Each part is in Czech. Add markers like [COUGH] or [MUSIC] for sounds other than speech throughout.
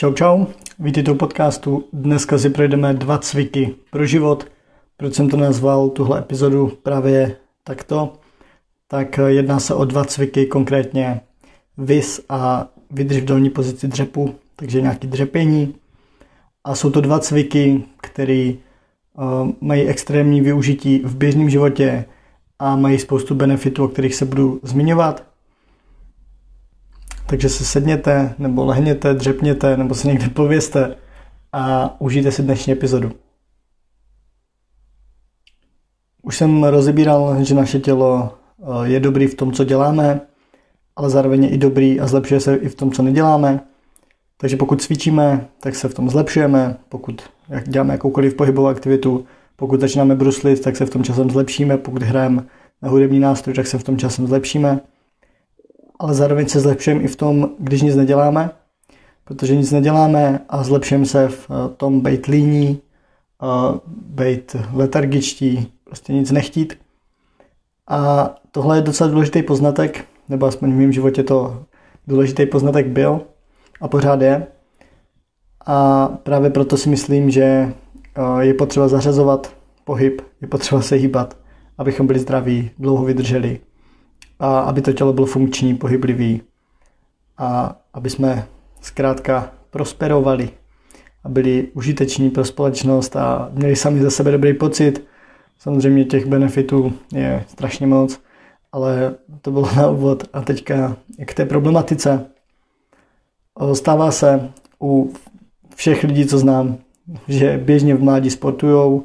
Čau čau, vítejte u podcastu. Dneska si projdeme dva cviky pro život. Proč jsem to nazval tuhle epizodu právě takto? Tak jedná se o dva cviky, konkrétně vis a vydrž v dolní pozici dřepu, takže nějaký dřepění. A jsou to dva cviky, které uh, mají extrémní využití v běžném životě a mají spoustu benefitů, o kterých se budu zmiňovat. Takže se sedněte, nebo lehněte, dřepněte, nebo se někde pověste a užijte si dnešní epizodu. Už jsem rozebíral, že naše tělo eh, je dobrý v tom, co děláme, ale zároveň je i dobrý a zlepšuje se i v tom, co neděláme. Takže pokud cvičíme, tak se v tom zlepšujeme, pokud děláme jakoukoliv pohybovou aktivitu, pokud začínáme bruslit, tak se v tom časem zlepšíme, pokud hrajeme na hudební nástroj, tak se v tom časem zlepšíme ale zároveň se zlepšujeme i v tom, když nic neděláme, protože nic neděláme a zlepšujeme se v eh, tom být líní, eh, být letargičtí, prostě nic nechtít. A tohle je docela důležitý poznatek, nebo aspoň v mém životě to důležitý poznatek byl a pořád je. A právě proto si myslím, že eh, je potřeba zařazovat pohyb, je potřeba se hýbat, abychom byli zdraví, dlouho vydrželi a aby to tělo bylo funkční, pohyblivý a aby jsme zkrátka prosperovali a byli užiteční pro společnost a měli sami za sebe dobrý pocit. Samozřejmě těch benefitů je strašně moc, ale to bylo [LAUGHS] na úvod. A teďka k té problematice. Stává se u všech lidí, co znám, že běžně v mládí sportujou,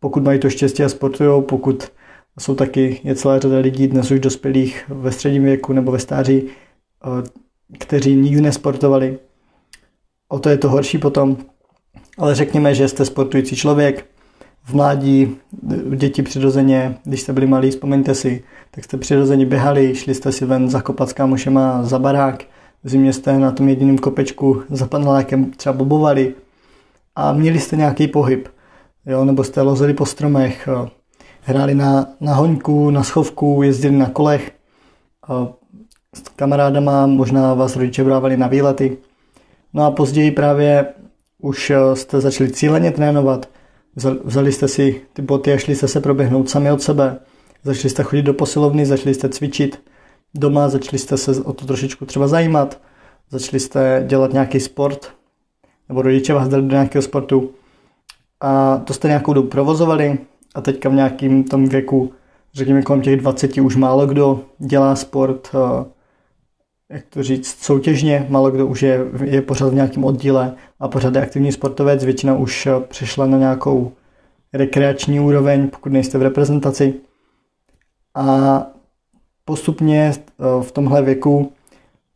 pokud mají to štěstí a sportujou, pokud jsou taky, je celá řada lidí dnes už dospělých ve středním věku nebo ve stáří, eh, kteří nikdy nesportovali. O to je to horší potom. Ale řekněme, že jste sportující člověk, v mládí, děti přirozeně, když jste byli malí, vzpomeňte si, tak jste přirozeně běhali, šli jste si ven zakopat s kámošema za barák, v zimě jste na tom jediném kopečku za panelákem třeba bobovali a měli jste nějaký pohyb, jo, nebo jste lozili po stromech, hráli na, na hoňku, na schovku, jezdili na kolech. S kamarádama, možná vás rodiče brávali na výlety. No a později právě už eh, jste začali cíleně trénovat, vzali jste si ty boty a šli jste se proběhnout sami od sebe, začali jste chodit do posilovny, začali jste cvičit doma, začali jste se o to trošičku třeba zajímat, začali jste dělat nějaký sport, nebo rodiče vás dali do nějakého sportu. A to jste nějakou dobu provozovali, a teďka v nějakým tom věku, řekněme kolem těch 20, už málo kdo dělá sport, eh, jak to říct, soutěžně, málo kdo už je, je pořád v nějakém oddíle a pořád je aktivní sportovec, většina už eh, přešla na nějakou rekreační úroveň, pokud nejste v reprezentaci. A postupně eh, v tomhle věku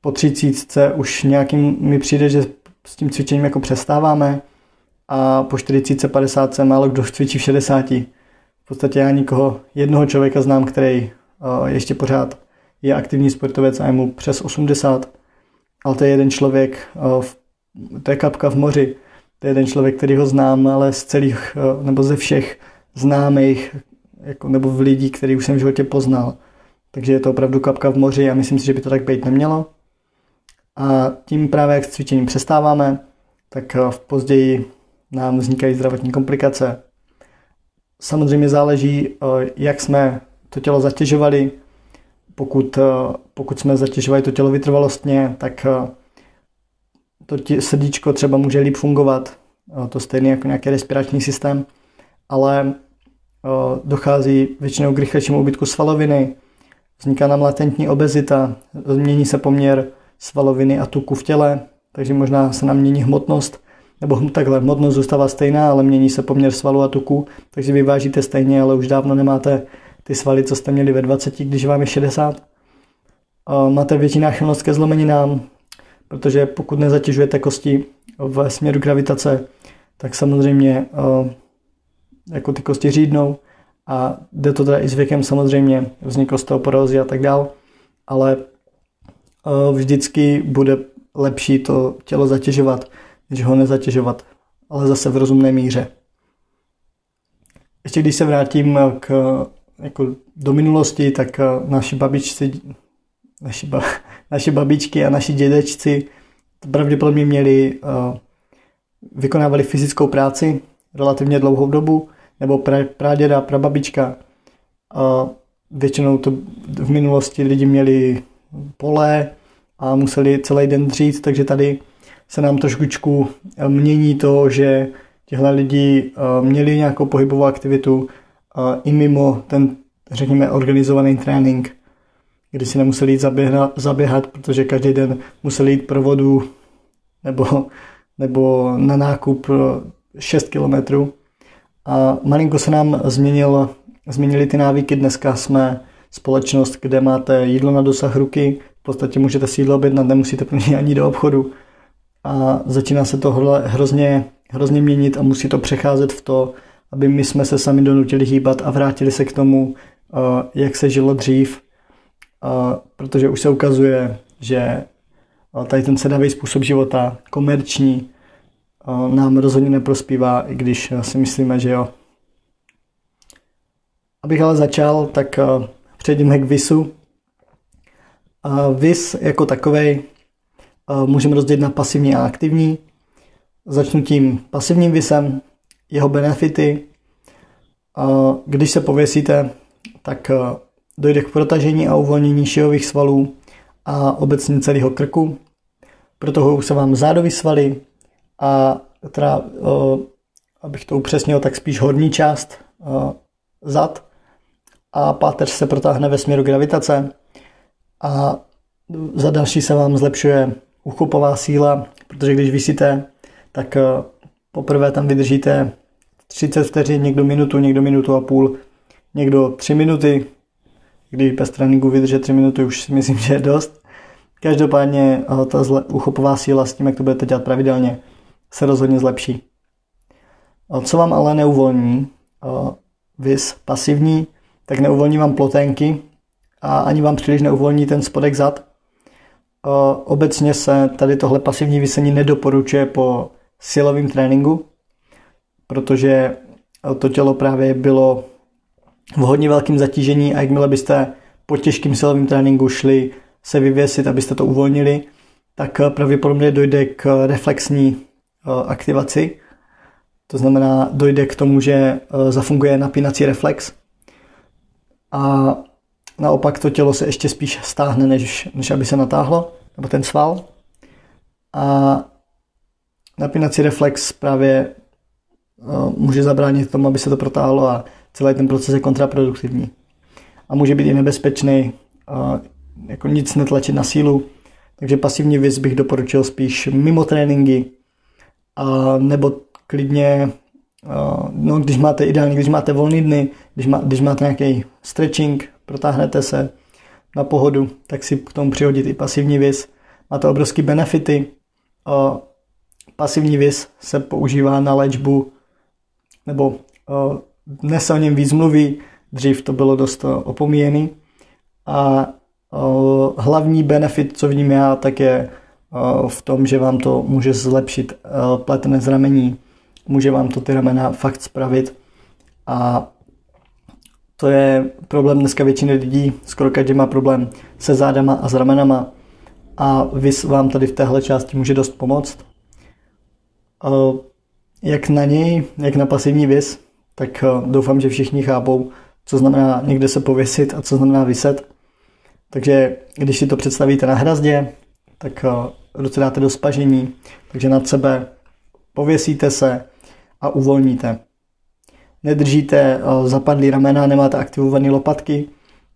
po třicítce už nějakým mi přijde, že s tím cvičením jako přestáváme a po 40, 50 málo kdo cvičí v 60 podstatě já nikoho, jednoho člověka znám, který uh, ještě pořád je aktivní sportovec a je mu přes 80, ale to je jeden člověk, v, to je kapka v moři, to je jeden člověk, který ho znám, ale z celých, uh, nebo ze všech známých, jako, nebo v lidí, který už jsem v životě poznal. Takže je to opravdu kapka v moři a myslím si, že by to tak být nemělo. A tím právě, jak s cvičením přestáváme, tak v později nám vznikají zdravotní komplikace, Samozřejmě záleží, eh, jak jsme to tělo zatěžovali. Pokud, eh, pokud jsme zatěžovali to tělo vytrvalostně, tak eh, to tě, srdíčko třeba může líp fungovat. To stejně jako nějaký respirační systém, ale dochází většinou k rychlejšímu ubytku svaloviny, vzniká nám latentní obezita, změní se poměr svaloviny a tuku v těle, takže možná se nám mění hmotnost nebo takhle, hmotnost zůstává stejná, ale mění se poměr svalu a tuku, takže vy vážíte stejně, ale už dávno nemáte ty svaly, co jste měli ve 20, když vám je 60. Máte větší náchylnost ke zlomeninám, protože pokud nezatěžujete kosti v směru gravitace, tak samozřejmě jako ty kosti řídnou a jde to teda i s věkem samozřejmě, vznik osteoporózy a tak dál, ale vždycky bude lepší to tělo zatěžovat že ho nezatěžovat, ale zase v rozumné míře. Ještě když se vrátím k, jako do minulosti, tak naši babičci, naši, ba, [LAUGHS] naši babičky a naši dědečci pravděpodobně měli, vykonávali fyzickou práci relativně dlouhou dobu, nebo pra, praděda, prababička. Většinou to v minulosti lidi měli pole a museli celý den dřít, takže tady se nám trošku mění to, že těhle lidi měli nějakou pohybovou aktivitu i mimo ten, řekněme, organizovaný trénink, kdy si nemuseli jít zaběhat, zaběhat protože každý den museli jít pro vodu nebo, nebo na nákup 6 kilometrů. A malinko se nám změnil, změnily ty návyky. Dneska jsme společnost, kde máte jídlo na dosah ruky, v podstatě můžete si jídlo objednat, nemusíte pro ani do obchodu. A začíná se to hrozně, hrozně měnit a musí to přecházet v to, aby my jsme se sami donutili hýbat a vrátili se k tomu, jak se žilo dřív, protože už se ukazuje, že tady ten sedavý způsob života, komerční, nám rozhodně neprospívá, i když si myslíme, že jo. Abych ale začal, tak přejdeme k VISu. VIS jako takový můžeme rozdělit na pasivní a aktivní. Začnu tím pasivním VISem, jeho benefity. Když se pověsíte, tak dojde k protažení a uvolnění šijových svalů a obecně celého krku. Proto se vám zádový svaly a teda, abych to upřesnil, tak spíš horní část zad a páteř se protáhne ve směru gravitace a za další se vám zlepšuje uchopová síla, protože když vysíte, tak poprvé tam vydržíte 30 vteřin, někdo minutu, někdo minutu a půl, někdo 3 minuty, když bez tréninku vydrží 3 minuty, už si myslím, [LAUGHS] že je dost. Každopádně eh, ta uchopová síla s tím, jak to budete dělat pravidelně, se rozhodně zlepší. Co vám ale neuvolní, eh, vys pasivní, tak neuvolní vám ploténky a ani vám příliš neuvolní ten spodek zad. Obecně se tady tohle pasivní vysení nedoporučuje po silovém tréninku, protože to tělo právě bylo v hodně velkém zatížení a jakmile byste po těžkém silovém tréninku šli se vyvěsit, abyste to uvolnili, tak pravděpodobně dojde k reflexní aktivaci. To znamená, dojde k tomu, že zafunguje napínací reflex a naopak to tělo se ještě spíš stáhne, než, než aby se natáhlo, nebo ten sval. A napínací reflex právě Eh, může zabránit tomu, aby se to protáhlo a celý ten proces je kontraproduktivní. A může být i nebezpečný, eh, jako nic netlačit na sílu, takže pasivní věc bych doporučil spíš mimo tréninky, a nebo klidně, eh, no když máte ideálně, když máte volný dny, když, má, když máte nějaký stretching, protáhnete se na pohodu, tak si k tomu přihodit i pasivní věc. Má to obrovské benefity. Pasivní věc se používá na léčbu nebo dnes se o něm víc mluví, dřív to bylo dost opomíjený. A hlavní benefit, co vidím já, tak je v tom, že vám to může zlepšit pletené zramení, může vám to ty ramena fakt spravit a to je problém dneska většiny lidí, skoro každý má problém se zádama a s ramenama a vys vám tady v téhle části může dost pomoct. Uh, jak na něj, jak na pasivní věc, tak eh, doufám, že všichni chápou, co znamená někde se pověsit a co znamená vyset. Takže když si to představíte na hrazdě, tak eh, ruce dáte do spažení, takže nad sebe pověsíte se a uvolníte. Nedržíte eh, zapadlý ramena, nemáte aktivované lopatky,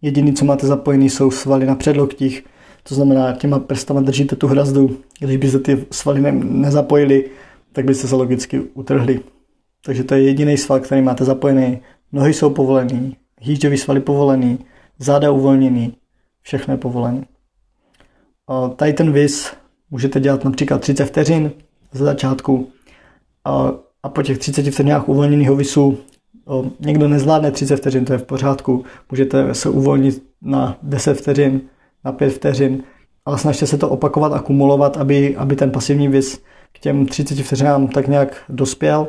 jediný, co máte zapojený, jsou svaly na předloktích, to znamená, těma prstama držíte tu hrazdu, když byste ty svaly ne- nezapojili, tak byste se logicky utrhli. Takže to je jediný sval, který máte zapojený. Nohy jsou povolený, hýžďový svaly povolený, záda uvolněný, všechno je povolený. A tady ten vis můžete dělat například 30 vteřin ze začátku a, a po těch 30 vteřinách uvolněného visu někdo nezvládne 30 vteřin, to je v pořádku. Můžete se uvolnit na 10 vteřin, na 5 vteřin, ale snažte se to opakovat a kumulovat, aby, aby ten pasivní vis k těm 30 vteřinám tak nějak dospěl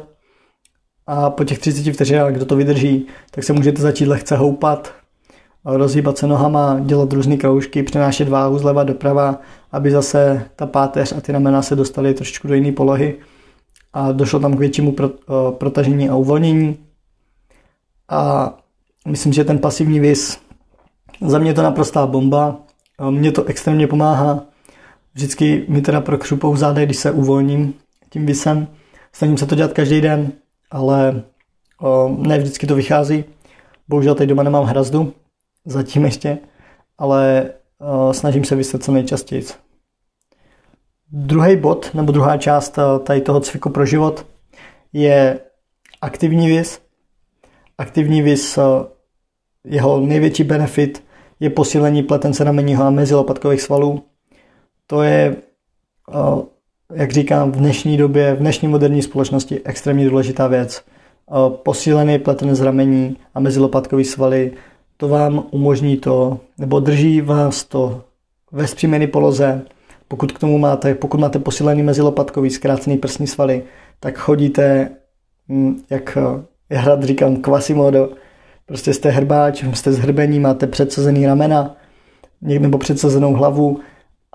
a po těch 30 vteřinách, kdo to vydrží, tak se můžete začít lehce houpat, rozhýbat se nohama, dělat různé kroužky, přenášet váhu zleva doprava, aby zase ta páteř a ty ramena se dostaly trošičku do jiné polohy a došlo tam k většímu pro, protažení a uvolnění. A myslím, že ten pasivní vis, za mě je to naprostá bomba, mně to extrémně pomáhá, vždycky mi teda prokřupou záda, když se uvolním tím visem, snažím se to dělat každý den, ale ne vždycky to vychází, bohužel teď doma nemám hrazdu, zatím ještě, ale snažím se vyset co nejčastěji. Druhý bod, nebo druhá část tady toho cviku pro život je aktivní vis. Aktivní vis, jeho největší benefit je posílení pletence ramenního a mezilopatkových svalů. To je, jak říkám, v dnešní době, v dnešní moderní společnosti extrémně důležitá věc. Posílený pletenec ramení a mezilopatkový svaly, to vám umožní to, nebo drží vás to ve zpříjmené poloze, pokud k tomu máte, pokud máte posílený mezilopatkový zkrácený prsní svaly, tak chodíte, hm, jak já hrad říkám, kvasimodo, prostě jste hrbáč, jste zhrbení, máte předsazený ramena, nebo předsazenou hlavu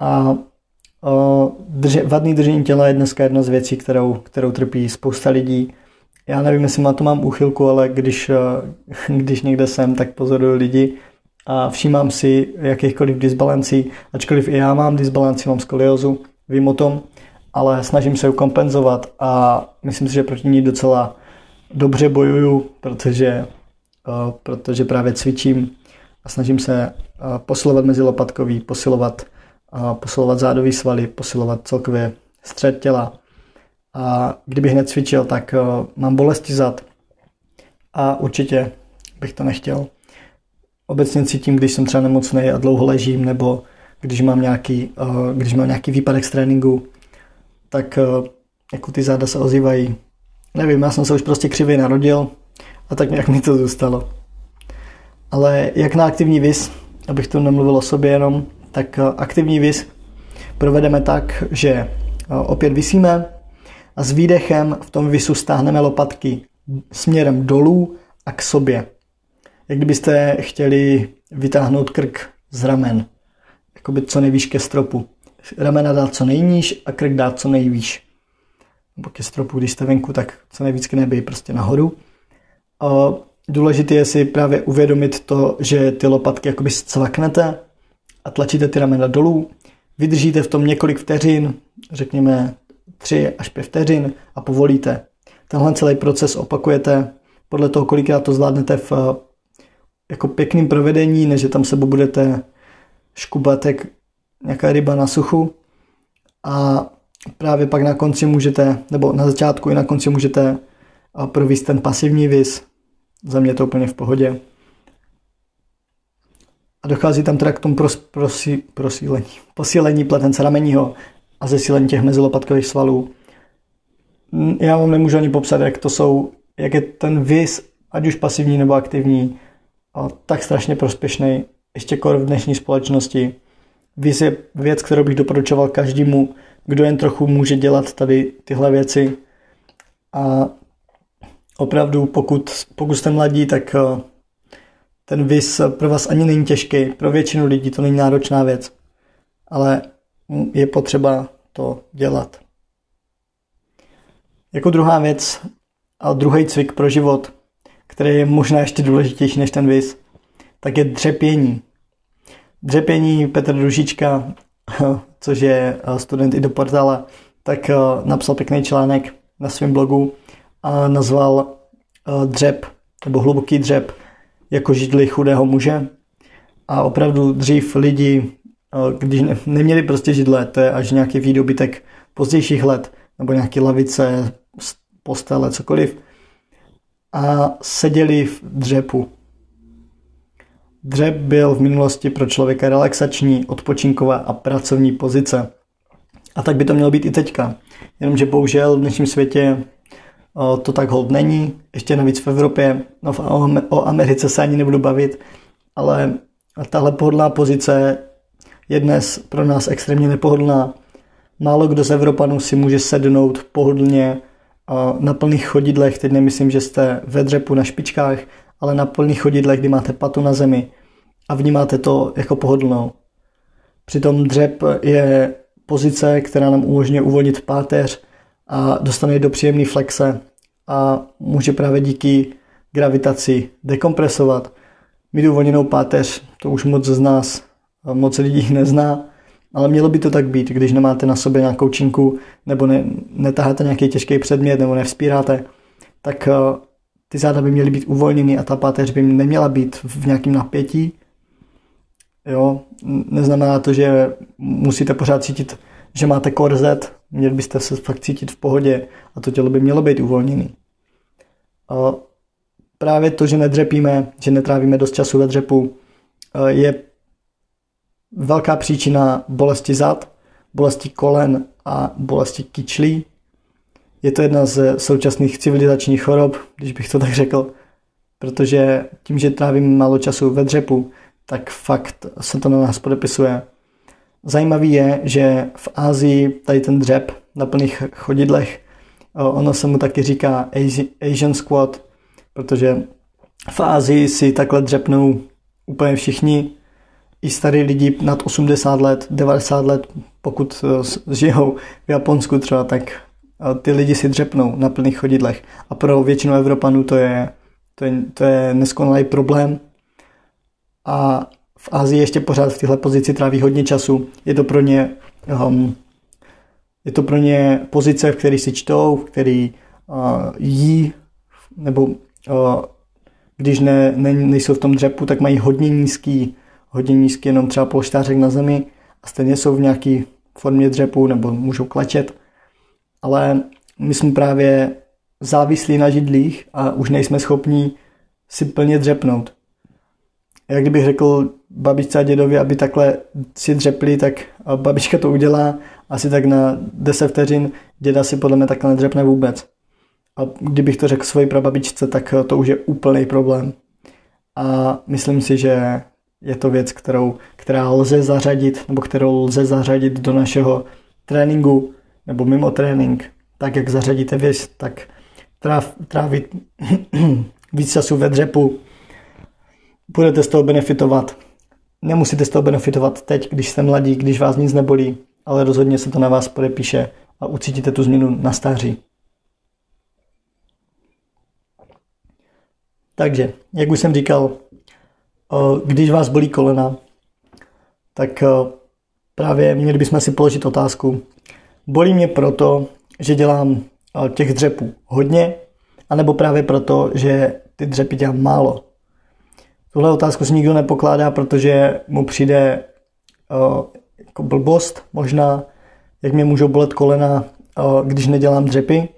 a drže, vadný držení těla je dneska jedna z věcí, kterou, kterou trpí spousta lidí. Já nevím, jestli má to mám úchylku, ale když, [LAUGHS] když někde jsem, tak pozoruju lidi a všímám si jakýchkoliv disbalancí, ačkoliv i já mám disbalanci, mám skoliozu, vím o tom, ale snažím se ju kompenzovat a myslím si, že proti ní docela dobře bojuju, protože, protože právě cvičím a snažím se posilovat mezilopatkový, posilovat, posilovat zádový svaly, posilovat celkově střed těla. A kdybych necvičil, tak mám bolesti zad a určitě bych to nechtěl obecně cítím, když jsem třeba nemocný a dlouho ležím, nebo když mám nějaký, když mám nějaký výpadek z tréninku, tak jako ty záda se ozývají. Nevím, já jsem se už prostě křivě narodil a tak nějak mi to zůstalo. Ale jak na aktivní vis, abych to nemluvil o sobě jenom, tak uh, aktivní vis provedeme tak, že opět vysíme a s výdechem v tom visu stáhneme lopatky směrem dolů a k sobě jak kdybyste chtěli vytáhnout krk z ramen, jakoby co nejvýš ke stropu. Ramena dát co nejníž a krk dát co nejvýš. Nebo ke stropu, když jste venku, tak co nejvíc nebi, prostě nahoru. Důležité je si právě uvědomit to, že ty lopatky jakoby cvaknete a tlačíte ty ramena dolů. Vydržíte v tom několik vteřin, řekněme 3 až 5 vteřin a povolíte. Tenhle celý proces opakujete podle toho, kolikrát to zvládnete v jako pěkným provedení, než tam sebe budete škubat jak nějaká ryba na suchu. A právě pak na konci můžete, nebo na začátku i na konci můžete províst ten pasivní vis. Za mě to úplně v pohodě. A dochází tam teda k tomu pros, prosi, prosílení, posílení pletence rameního a zesílení těch mezilopatkových svalů. Já vám nemůžu ani popsat, jak to jsou, jak je ten vis, ať už pasivní nebo aktivní, a tak strašně prospěšný, ještě kor v dnešní společnosti. Viz je věc, kterou bych doporučoval každému, kdo jen trochu může dělat tady tyhle věci. A opravdu, pokud, pokud jste mladí, tak eh, ten vis pro vás ani není těžký. Pro většinu lidí to není náročná věc. Ale je potřeba to dělat. Jako druhá věc a druhý cvik pro život který je možná ještě důležitější než ten vis, tak je dřepění. Dřepění Petr Dušička, [LAUGHS] což je eh, student i do portála, tak eh, napsal pěkný článek na svém blogu a nazval eh, dřep, nebo hluboký dřep, jako židli chudého muže. A opravdu dřív lidi, když neměli prostě židle, to je až nějaký výdobytek pozdějších let, nebo nějaké lavice, postele, cokoliv, a seděli v dřepu. Dřep byl v minulosti pro člověka relaxační, odpočinková a pracovní pozice. A tak by to mělo být i teďka. Jenomže bohužel v dnešním světě to tak hold není, ještě navíc v Evropě, no o Americe se ani nebudu bavit, ale tahle pohodlná pozice je dnes pro nás extrémně nepohodlná. Málo kdo z Evropanů si může sednout pohodlně na plných chodidlech, teď nemyslím, že jste ve dřepu na špičkách, ale na plných chodidlech, kdy máte patu na zemi a vnímáte to jako pohodlnou. Přitom dřep je pozice, která nám umožňuje uvolnit páteř a dostane do příjemné flexe a může právě díky gravitaci dekompresovat. Mít uvolněnou páteř, to už moc z nás, moc lidí [LAUGHS] nezná, ale mělo by to tak být, když nemáte na sobě nějakou činku nebo ne, netaháte nějaký těžký předmět nebo nevzpíráte, tak ty záda by měly být uvolněný a ta páteř by neměla být v nějakém napětí. Jo, neznamená to, že musíte pořád cítit, že máte korzet, měli byste se fakt cítit v pohodě a to tělo by mělo být uvolněný. A právě to, že nedřepíme, že netrávíme dost času ve dřepu, je velká příčina bolesti zad, bolesti kolen a bolesti kyčlí. Je to jedna z současných civilizačních chorob, když bych to tak řekl, protože tím, že trávím málo času ve dřepu, tak fakt se to na nás podepisuje. Zajímavý je, že v Ázii tady ten dřep na plných chodidlech, ono se mu taky říká Asian squat, protože v Ázii si takhle dřepnou úplně všichni, i starý lidi nad 80 let, 90 let, pokud eh, žijou v Japonsku třeba, tak eh, ty lidi si dřepnou na plných chodidlech. A pro většinu Evropanů to je, to je, to je neskonalý problém. A v Ázii ještě pořád v téhle pozici tráví hodně času. Je to pro ně, um, je to pro ně pozice, v které si čtou, v který uh, jí, nebo uh, když ne, ne, nejsou v tom dřepu, tak mají hodně nízký hodně nízký, jenom třeba polštářek na zemi a stejně jsou v nějaké formě dřepu nebo můžou klečet. Ale my jsme právě závislí na židlích a už nejsme schopní si plně dřepnout. Jak kdybych řekl babičce a dědovi, aby takhle si dřepli, tak babička to udělá asi tak na 10 vteřin, děda si podle mě takhle nedřepne vůbec. A kdybych to řekl svoji prababičce, tak to už je úplný problém. A myslím si, že je to věc, kterou, která lze zařadit, nebo kterou lze zařadit do našeho tréninku, nebo mimo trénink, tak jak zařadíte věc, tak tráv, trávit [CLEARS THROAT] víc času ve dřepu, budete z toho benefitovat. Nemusíte z toho benefitovat teď, když jste mladí, když vás nic nebolí, ale rozhodně se to na vás podepíše a ucítíte tu změnu na stáří. Takže, jak už jsem říkal, když vás bolí kolena, tak právě měli bychom si položit otázku. Bolí mě proto, že dělám těch dřepů hodně, anebo právě proto, že ty dřepy dělám málo. Tuhle otázku si nikdo nepokládá, protože mu přijde jako blbost možná, jak mě můžou bolet kolena, když nedělám dřepy,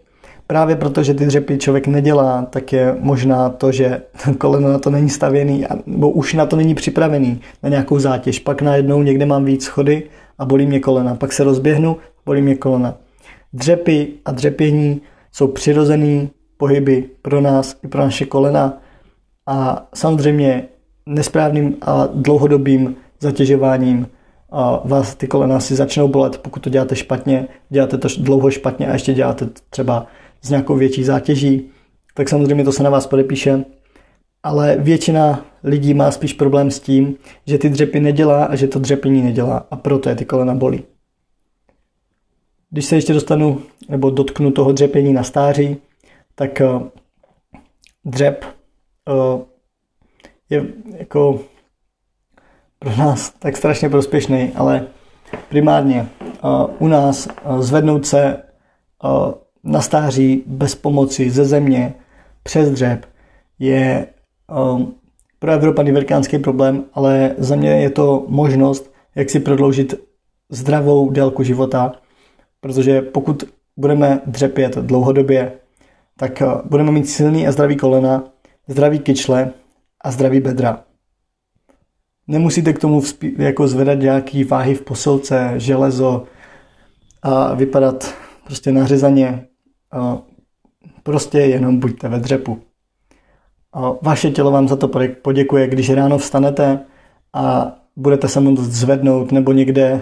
Právě protože ty dřepy člověk nedělá, tak je možná to, že [LAUGHS] koleno na to není stavěný, nebo už na to není připravený, na nějakou zátěž. Pak najednou někde mám víc schody a bolí mě kolena. Pak se rozběhnu, bolí mě kolena. Dřepy a dřepění jsou přirozený pohyby pro nás i pro naše kolena a samozřejmě nesprávným a dlouhodobým zatěžováním a vás ty kolena si začnou bolet, pokud to děláte špatně, děláte to dlouho špatně a ještě děláte třeba s nějakou větší zátěží, tak samozřejmě to se na vás podepíše. Ale většina lidí má spíš problém s tím, že ty dřepy nedělá a že to dřepení nedělá a proto je ty kolena bolí. Když se ještě dostanu nebo dotknu toho dřepění na stáří, tak eh, dřep eh, je jako pro nás tak strašně prospěšný, ale primárně eh, u nás zvednout se na stáří bez pomoci ze země přes dřep je pro Evropany velikánský problém, ale za mě je to možnost, jak si prodloužit zdravou délku života, protože pokud budeme dřepět dlouhodobě, tak uh, budeme mít silný a zdravý kolena, zdravý kyčle a zdravý bedra. Nemusíte k tomu vzpí- jako zvedat nějaký váhy v posilce, železo a vypadat prostě nařezaně prostě jenom buďte ve dřepu. Vaše tělo vám za to poděkuje, když ráno vstanete a budete se moct zvednout nebo někde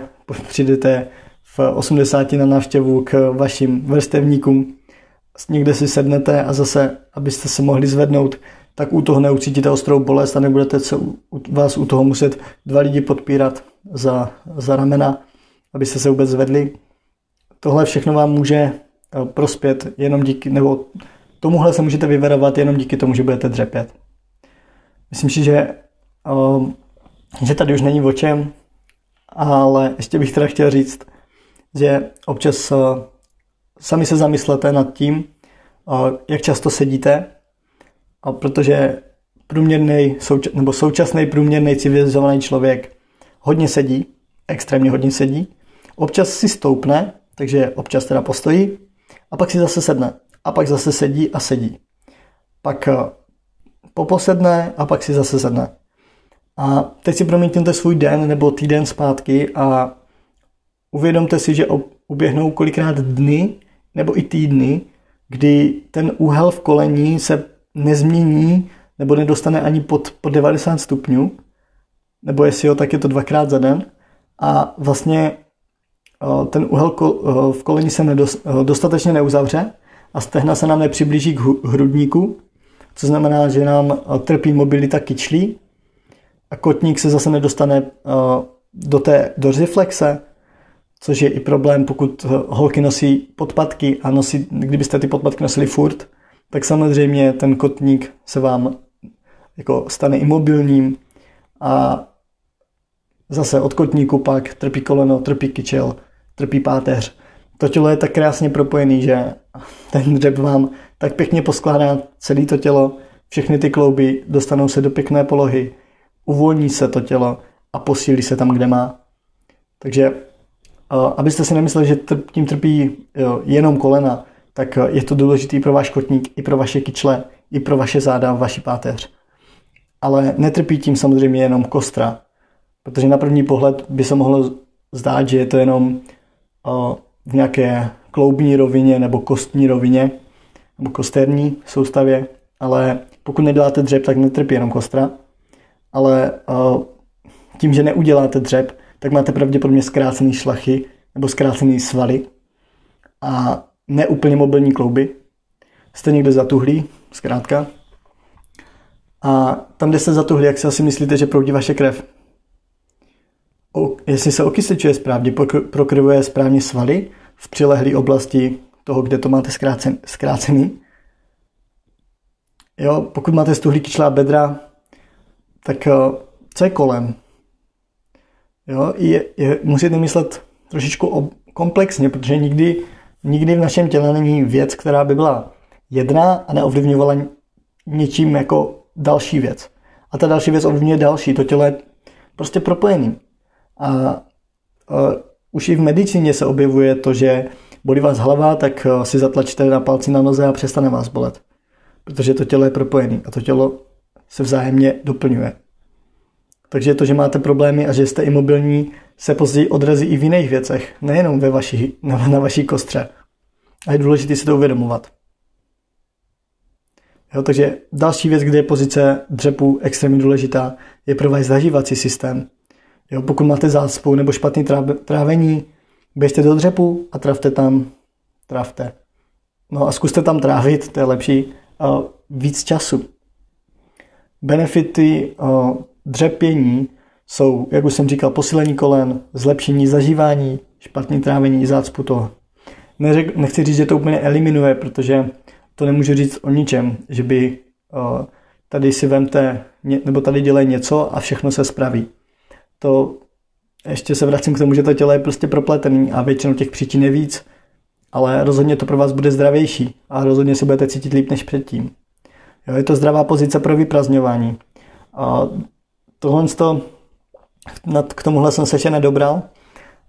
přijdete v 80 na návštěvu k vašim vrstevníkům, někde si sednete a zase, abyste se mohli zvednout, tak u toho neucítíte ostrou bolest a nebudete se u, vás u toho muset dva lidi podpírat za, za ramena, abyste se vůbec zvedli. Tohle všechno vám může eh, prospět jenom díky, nebo tomuhle se můžete vyverovat jenom díky tomu, že budete dřepět. Myslím si, že, um, že tady už není o čem, ale ještě bych teda chtěl říct, že občas uh, sami se zamyslete nad tím, uh, jak často sedíte, a protože průměrný, nebo současný průměrný civilizovaný člověk hodně sedí, extrémně hodně sedí, občas si stoupne, takže občas teda postojí, a pak si zase sedne. A pak zase sedí a sedí. Pak uh, poposedne a pak si zase sedne. A teď si promítněte svůj den nebo týden zpátky a uvědomte si, že uběhnou kolikrát dny nebo i týdny, kdy ten úhel v kolení se nezmění nebo nedostane ani pod, pod 90 stupňů, nebo jestli jo, tak je to dvakrát za den. A vlastně ten úhel v koleni se dostatečně neuzavře a stehna se nám nepřiblíží k hrudníku, co znamená, že nám trpí mobilita kyčlí a kotník se zase nedostane do té dorziflexe, což je i problém, pokud holky nosí podpatky a nosí, kdybyste ty podpatky nosili furt, tak samozřejmě ten kotník se vám jako stane imobilním a zase od kotníku pak trpí koleno, trpí kyčel, trpí páteř. To tělo je tak krásně propojený, že ten dřep vám tak pěkně poskládá celé to tělo, všechny ty klouby dostanou se do pěkné polohy, uvolní se to tělo a posílí se tam, kde má. Takže abyste si nemysleli, že tím trpí jenom kolena, tak je to důležitý pro váš kotník, i pro vaše kyčle, i pro vaše záda, vaši páteř. Ale netrpí tím samozřejmě jenom kostra, protože na první pohled by se mohlo zdát, že je to jenom v nějaké kloubní rovině nebo kostní rovině nebo kosterní soustavě, ale pokud neděláte dřep, tak netrpí jenom kostra, ale tím, že neuděláte dřep, tak máte pravděpodobně zkrácený šlachy nebo zkrácený svaly a neúplně mobilní klouby. Jste někde zatuhlí, zkrátka. A tam, kde jste zatuhlí, jak si asi myslíte, že proudí vaše krev? O, jestli se okysličuje správně, prokrvuje správně svaly v přilehlé oblasti toho, kde to máte zkrácen, zkrácený. Jo, pokud máte stuhlý kyčlá bedra, tak eh, co je kolem? Jo, je, je, musíte myslet trošičku ob, komplexně, protože nikdy, nikdy v našem těle není věc, která by byla jedna a neovlivňovala něčím jako další věc. A ta další věc ovlivňuje další. To tělo je prostě propojený. A, a už i v medicíně se objevuje to, že bolí vás hlava, tak eh, si zatlačte na palci na noze a přestane vás bolet. Protože to tělo je propojené a to tělo se vzájemně doplňuje. Takže to, že máte problémy a že jste imobilní, se později odrazí i v jiných věcech, nejenom ve vaší, na, na vaší kostře. A je důležité si to uvědomovat. Jo, takže další věc, kde je pozice dřepu extrémně důležitá, je pro váš zažívací systém. Jo, pokud máte zácpu nebo špatný trávení, běžte do dřepu a travte tam, travte. No a zkuste tam trávit, to je lepší, víc času. Benefity dřepění jsou, jak už jsem říkal, posílení kolen, zlepšení zažívání, špatný trávení, zácpu to. Neřek, nechci říct, že to úplně eliminuje, protože to nemůžu říct o ničem, že by tady si vemte, nebo tady dělej něco a všechno se spraví to ještě se vracím k tomu, že to tělo je prostě propletený a většinou těch příčin je víc, ale rozhodně to pro vás bude zdravější a rozhodně se budete cítit líp než předtím. Jo, je to zdravá pozice pro vyprazňování. A tohle to, k tomuhle jsem se ještě nedobral,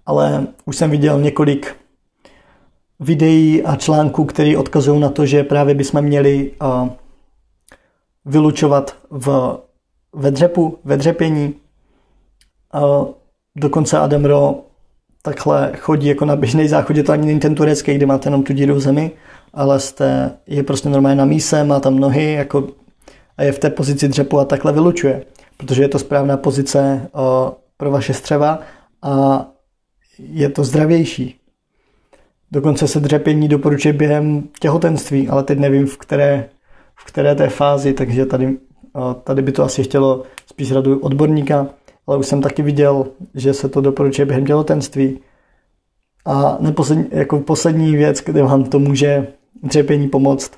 ale už jsem viděl několik videí a článků, které odkazují na to, že právě bychom měli vylučovat v, ve dřepu, ve dřepění dokonce Ademro takhle chodí jako na běžný záchodě, to ani není ten turecký, kde máte jenom tu díru v zemi, ale jste, je prostě normálně na míse, má tam nohy jako, a je v té pozici dřepu a takhle vylučuje, protože je to správná pozice o, pro vaše střeva a je to zdravější. Dokonce se dřepění doporučuje během těhotenství, ale teď nevím v které v které té fázi, takže tady, tady by to asi chtělo spíš radu odborníka, ale už jsem taky viděl, že se to doporučuje během těhotenství. A neposlední, jako poslední věc, kde vám to může dřepění pomoct,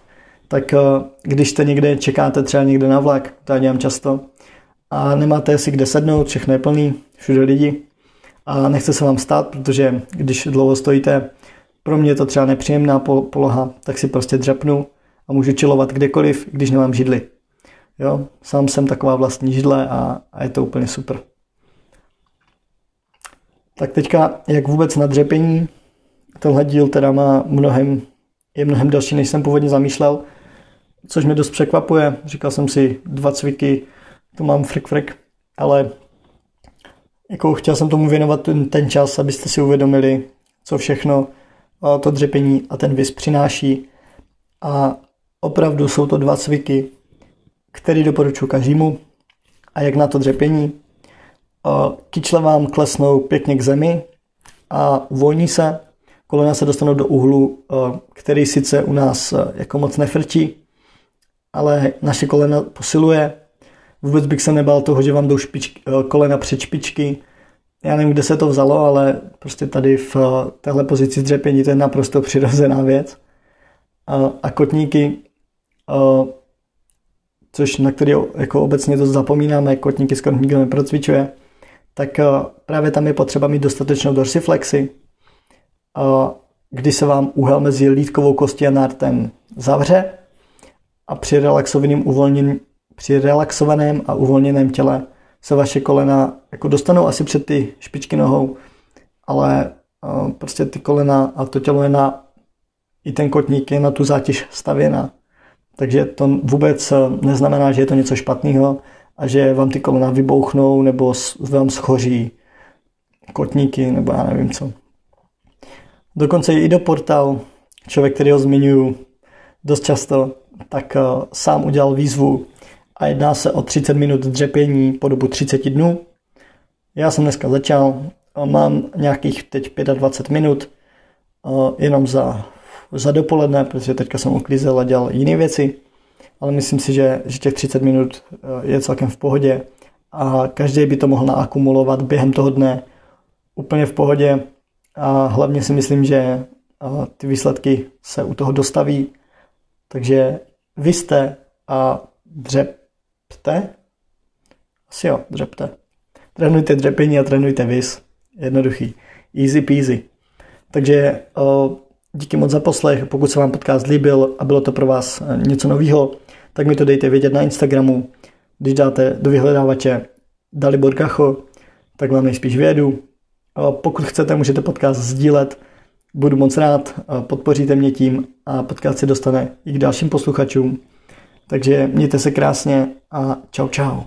tak když jste někde čekáte třeba někde na vlak, to já dělám často, a nemáte si kde sednout, všechno je plný, všude lidi a nechce se vám stát, protože když dlouho stojíte, pro mě je to třeba nepříjemná poloha, tak si prostě dřepnu a můžu čilovat kdekoliv, když nemám židli. Jo, sám jsem taková vlastní židle a, a je to úplně super. Tak teďka, jak vůbec na dřepení, tenhle díl teda má mnohem, je mnohem delší, než jsem původně zamýšlel, což mě dost překvapuje. Říkal jsem si dva cviky, to mám frik frik, ale jako chtěl jsem tomu věnovat ten, ten čas, abyste si uvědomili, co všechno to dřepení a ten vis přináší. A opravdu jsou to dva cviky, který doporučuji každému. A jak na to dřepení? Kyčle vám klesnou pěkně k zemi a uvolní se. Kolena se dostanou do úhlu, který sice u nás jako moc nefrčí, ale naše kolena posiluje Vůbec bych se nebal toho, že vám jdou špičky, eh, kolena před špičky. Já nevím, kde se to vzalo, ale prostě tady v eh, téhle pozici dřepění to je naprosto přirozená věc. A, kotníky, eh, což na který jako obecně to zapomínáme, kotníky skoro nikdo neprocvičuje, tak a, právě tam je potřeba mít dostatečnou dorsiflexi, a, kdy se vám úhel mezi lítkovou kostí a nártem zavře a při relaxovaném uvolnění při relaxovaném a uvolněném těle se vaše kolena jako dostanou asi před ty špičky nohou, ale uh, prostě ty kolena a to tělo je na, i ten kotník je na tu zátěž stavěna. Takže to vůbec neznamená, že je to něco špatného a že vám ty kolena vybouchnou nebo vám schoří kotníky nebo já nevím co. Dokonce i do portal, člověk, který ho zmiňuji dost často, tak uh, sám udělal výzvu a jedná se o 30 minut dřepění po dobu 30 dnů. Já jsem dneska začal, mám nějakých teď 25 minut jenom za, za dopoledne, protože teďka jsem uklízel a dělal jiné věci, ale myslím si, že, že těch 30 minut je celkem v pohodě a každý by to mohl naakumulovat během toho dne úplně v pohodě a hlavně si myslím, že ty výsledky se u toho dostaví, takže vy jste a dřep Dřepte? Asi jo, dřepte. Trénujte dřepení a trénujte vis. Jednoduchý. Easy peasy. Takže o, díky moc za poslech. Pokud se vám podcast líbil a bylo to pro vás něco nového, tak mi to dejte vědět na Instagramu. Když dáte do vyhledávače Dalibor Kacho, tak vám nejspíš vědu. Pokud chcete, můžete podcast sdílet. Budu moc rád, podpoříte mě tím a podcast se dostane i k dalším posluchačům. Takže mějte se krásně a čau čau.